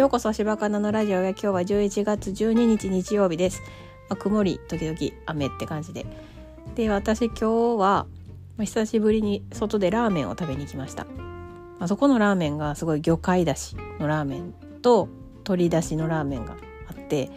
ようこそ柴かなのラジオへ。今日は11月12日日曜日です、まあ、曇り時々雨って感じで。で私今日は、まあ、久しぶりに外でラーメンを食べに行きました、まあ、そこのラーメンがすごい魚介だしのラーメンと鶏だしのラーメンがあって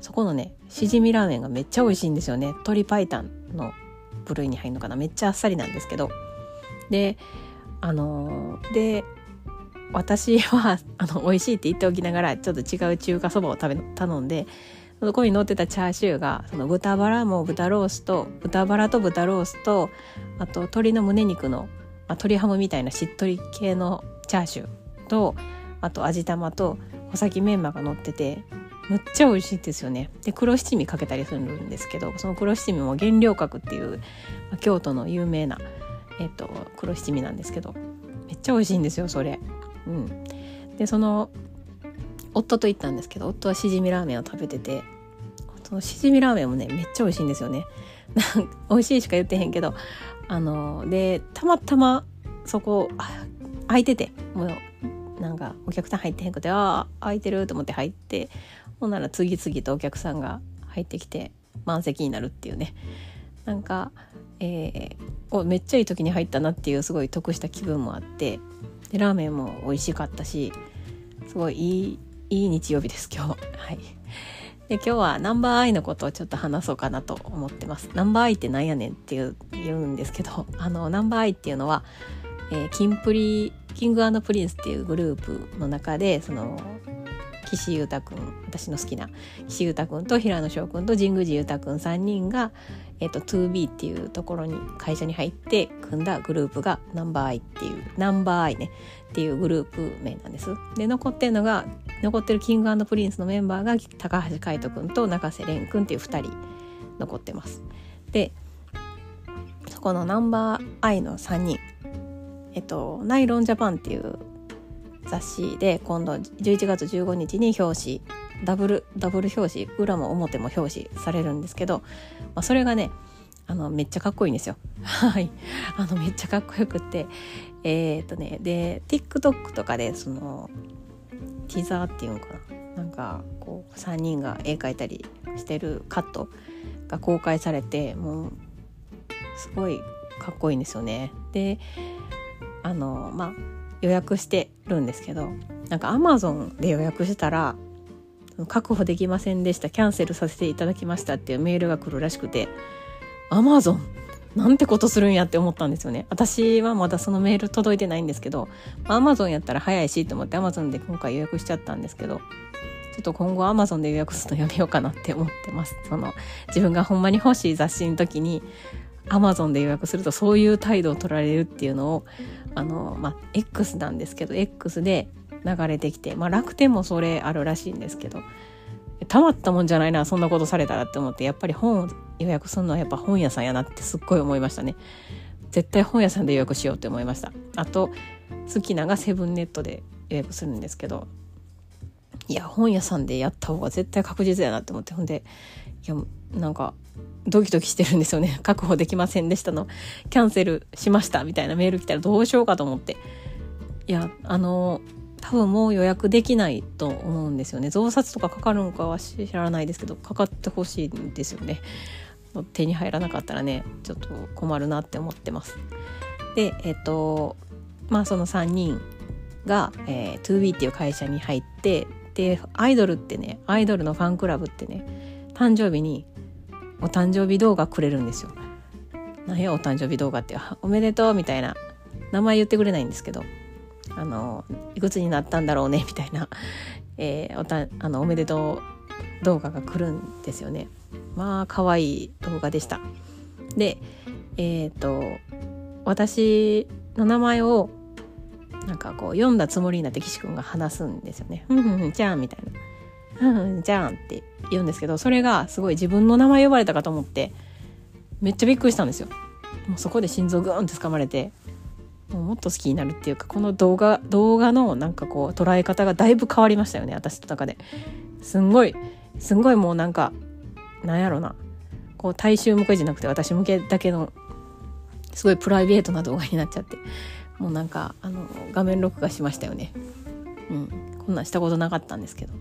そこのねしじみラーメンがめっちゃ美味しいんですよね。鶏白湯の部類に入るのかな。めっちゃあっさりなんですけど。であのーで私はあの美味しいって言っておきながらちょっと違う中華そばを食べ頼んでそこに乗ってたチャーシューがその豚バラも豚ロースと豚バラと豚ロースとあと鶏の胸肉の、まあ、鶏ハムみたいなしっとり系のチャーシューとあと味玉と穂先メンマが乗っててむっちゃ美味しいですよねで黒七味かけたりするんですけどその黒七味も原料角っていう、まあ、京都の有名な、えっと、黒七味なんですけどめっちゃ美味しいんですよそれ。うん、でその夫と行ったんですけど夫はしじみラーメンを食べててそのしじみラーメンもねめっちゃ美味しいんですよね。美味しいしか言ってへんけどあのでたまたまそこ空いててもうなんかお客さん入ってへんくてああ空いてると思って入ってほんなら次々とお客さんが入ってきて満席になるっていうね なんか、えー、おめっちゃいい時に入ったなっていうすごい得した気分もあってでラーメンも美味しかったしすごいいいいい日曜日です今日。はい。で今日はナンバーアイのことをちょっと話そうかなと思ってます。ナンバーアイってなんやねんっていう言うんですけど あのナンバーアイっていうのは、えー、キンプリキングプリンスっていうグループの中でその岸優太くん私の好きな岸優太くんと平野紫耀くんと神宮寺勇太くん3人が、えーと、2B っていうところに会社に入って組んだグループがナンバーアイっていうナンバーアイねっていうグループ名なんです。で残ってるのが残ってるキングプリンスのメンバーが高橋海人くんと永瀬廉くんっていう2人残ってます。でそこのナンバーアイの3人えっとナイロンジャパンっていう雑誌で今度11月15日に表紙ダブルダブル表紙裏も表も表紙されるんですけど、まあ、それがねあのめっちゃかっこいいんですよ。はいあのめっちゃかっこよくってえー、っとねで TikTok とかでそのティザーっていうのかななんかこう3人が絵描いたりしてるカットが公開されてもうすごいかっこいいんですよね。であのまあ予約してるんですけどなんかアマゾンで予約したら確保できませんでした。キャンセルさせていただきましたっていうメールが来るらしくてアマゾンなんてことするんやって思ったんですよね。私はまだそのメール届いてないんですけどアマゾンやったら早いしと思ってアマゾンで今回予約しちゃったんですけどちょっと今後アマゾンで予約するのやめようかなって思ってます。その自分がほんまに欲しい雑誌の時にアマゾンで予約するとそういう態度を取られるっていうのをあの、まあ、X なんですけど X で流れてきて、まあ、楽天もそれあるらしいんですけどたまったもんじゃないなそんなことされたらって思ってやっぱり本を予約するのはやっぱ本屋さんやなってすっごい思いましたね。絶対本屋さんで予約しようって思いました。あと好きながセブンネットで予約するんですけどいや本屋さんでやった方が絶対確実やなって思ってほんでいやなんかドキドキしてるんですよね。確保できませんでしたの。キャンセルしましたみたいなメール来たらどうしようかと思って。いやあの多分もう予約できないと思うんですよね。増刷とかかかるのかは知らないですけどかかってほしいんですよね。手に入らなかったらねちょっと困るなって思ってます。でえっ、とまあその3人が、えー、2B っていう会社に入ってでアイドルってねアイドルのファンクラブってね誕生日にお誕生日動画くれるんですよ。何やお誕生日動画って。おめでとうみたいな名前言ってくれないんですけど。あのいくつになったんだろうね みたいな、えー、おたあのおめでとう動画が来るんですよね。まあ可愛い動画でした。でえっ、ー、と私の名前をなんかこう読んだつもりになって岸君が話すんですよね。ふんふんふんじゃんみたいな。ふんふんじゃんって言うんですけどそれがすごい自分の名前呼ばれたかと思ってめっちゃびっくりしたんですよ。もうそこで心臓グーンって掴まれてもっと好きになるっていうかこの動画動画のなんかこう捉え方がだいぶ変わりましたよね私の中で。すんごいすんごいもうなんかなんやろな。こう大衆向けじゃなくて私向けだけのすごいプライベートな動画になっちゃって。もうなんかあの画面録画しましたよね。うん、こんなんしたことなかったんですけど、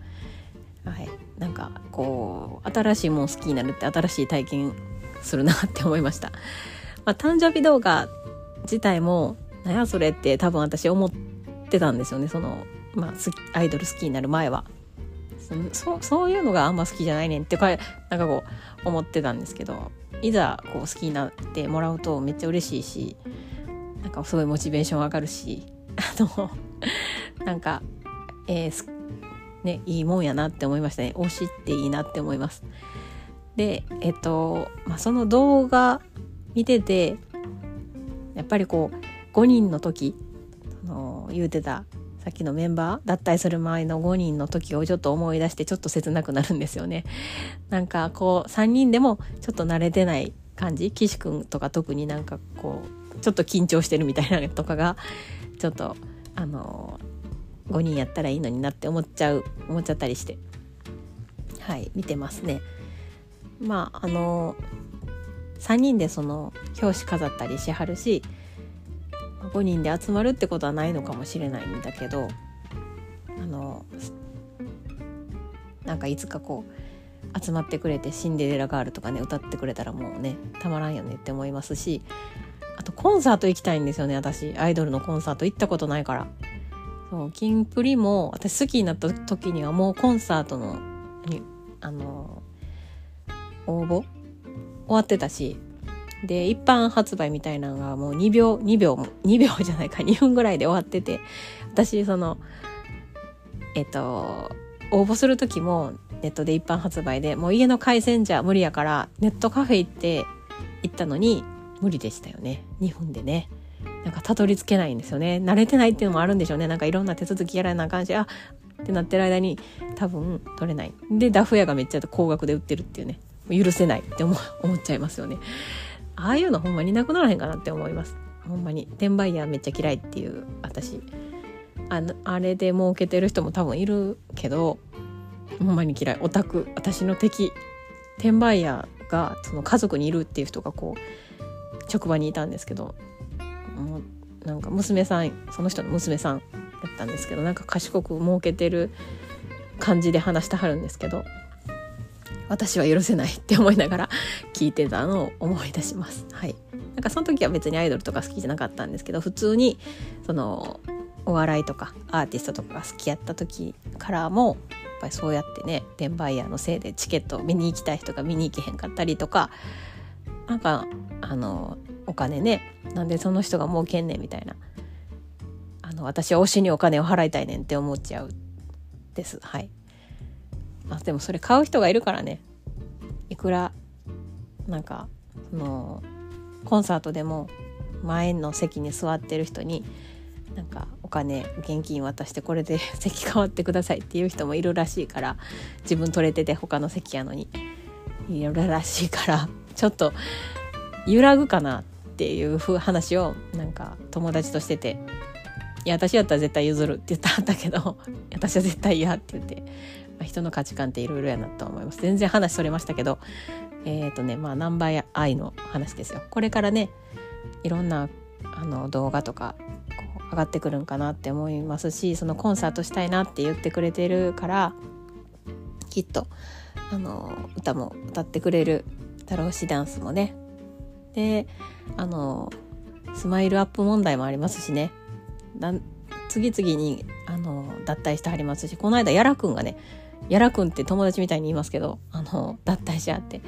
はい、なんかこう新しいもん好きになるって新しい体験するなって思いました。まあ、誕生日動画自体も「何やそれ」って多分私思ってたんですよねその、まあ、アイドル好きになる前は。そそういうのがあんま好きじゃないねんってかなんかこう思ってたんですけどいざこう好きになってもらうとめっちゃ嬉しいしなんかすごいモチベーション上がるしあのなんか、えー、ねいいもんやなって思いましたね推しっていいなって思います。でえっと、まあ、その動画見ててやっぱりこう5人の時その言うてたさっきのメンバー脱退する前の5人の時をちょっと思い出してちょっと切なくなるんですよね。なんかこう3人でもちょっと慣れてない感じ？岸君とか特になんかこうちょっと緊張してるみたいなとかがちょっとあの5人やったらいいのになって思っちゃう思っちゃったりしてはい見てますね。まああの3人でその表紙飾ったりしはるし5人で集まるってことはないのかもしれないんだけどあのなんかいつかこう集まってくれて「シンデレラガール」とかね歌ってくれたらもうねたまらんよねって思いますしあとコンサート行きたいんですよね私。アイドルのコンサート行ったことないから。そうキンプリも私好きになった時にはもうコンサートのあの応募終わってたしで一般発売みたいなのがもう2秒2秒2秒じゃないか2分ぐらいで終わってて私そのえっと応募する時もネットで一般発売でもう家の回線じゃ無理やからネットカフェ行って行ったのに無理でしたよね。2分でね。なんかたどり着けないんですよね。慣れてないっていうのもあるんでしょうね。なんかいろんな手続きやらなあかんしあってなってる間に多分取れない。でダフ屋がめっちゃ高額で売ってるっていうね。許せないって思思っちゃいますよね。ああいうのほんまになくならへんかなって思います。ほんまに。転売ヤーめっちゃ嫌いっていう私。ああれで儲けてる人も多分いるけどほんまに嫌い。オタク。私の敵。転売ヤーがその家族にいるっていう人がこう職場にいたんですけどもうなんか娘さんその人の娘さんやったんですけどなんか賢く儲けてる感じで話してはるんですけど私は許せないって思いながら聞いてたのを思い出します。はい、なんかその時は別にアイドルとか好きじゃなかったんですけど普通にそのお笑いとかアーティストとかが好きやった時からもやっぱりそうやってね転売ヤーのせいでチケットを見に行きたい人が見に行けへんかったりとかなんかあのお金ねなんでその人が儲けんねんみたいな。あの私は推しにお金を払いたいねんって思っちゃうです。はい。あでもそれ買う人がいるからね。いくらなんかそのコンサートでも前の席に座ってる人になんかお金現金渡してこれで 席変わってくださいっていう人もいるらしいから自分取れてて他の席やのに。いるらしいからちょっと揺らぐかなっていう話をなんか友達としてて「いや私やったら絶対譲る」って言ったんだけど「私は絶対嫌」って言って。人の価値観っていろいろやなと思います。全然話それましたけどえっ、ー、とねまあナンバー愛の話ですよ。これからねいろんなあの動画とか上がってくるんかなって思いますしそのコンサートしたいなって言ってくれてるからきっとあの歌も歌ってくれる太郎氏ダンスもね。であのスマイルアップ問題もありますしね。次々にあの脱退してはりますしこの間やらくんがねやらくんって友達みたいに言いますけどあの脱退しあって。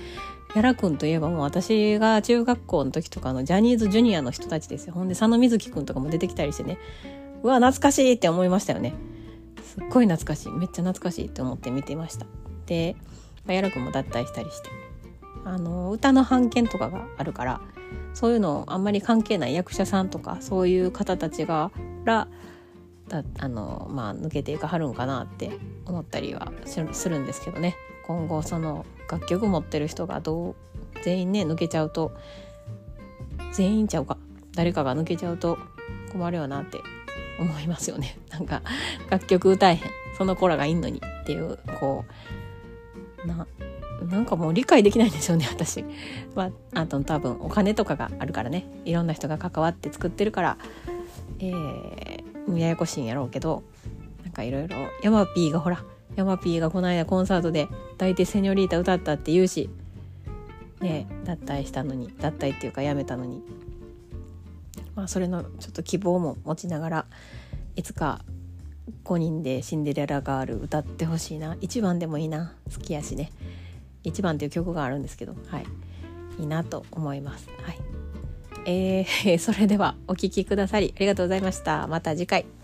やらくんといえばもう私が中学校の時とかのジャニーズジュニアの人たちですよ。ほんで佐野瑞希くんとかも出てきたりしてね。うわ懐かしいって思いましたよね。すっごい懐かしい。めっちゃ懐かしいって思って見てました。で、やらくんも脱退したりして。あの歌の版権とかがあるからそういうのあんまり関係ない役者さんとかそういう方たちがらだあのまあ抜けていかはるんかなって思ったりはするんですけどね。今後その楽曲持ってる人がどう全員ね抜けちゃうと全員ちゃうか誰かが抜けちゃうと困るよなって思いますよね。なんか楽曲歌えへんその子らがいんのにっていうこうななんかもう理解できないんですよね私。まああと多分お金とかがあるからね。いろんな人が関わって作ってるからえー、ややこしいんやろうけどなんかいろいろヤマピーがほらヤマピーがこの間コンサートで「抱いてセニョリータ」歌ったって言うしね脱退したのに脱退っていうかやめたのに。まあそれのちょっと希望も持ちながらいつか5人で「シンデレラガール」歌ってほしいな。1番でもいいな。好きやしね。1番っていう曲があるんですけどはい。いいなと思います。はい。えー、それではお聴きくださりありがとうございました。また次回。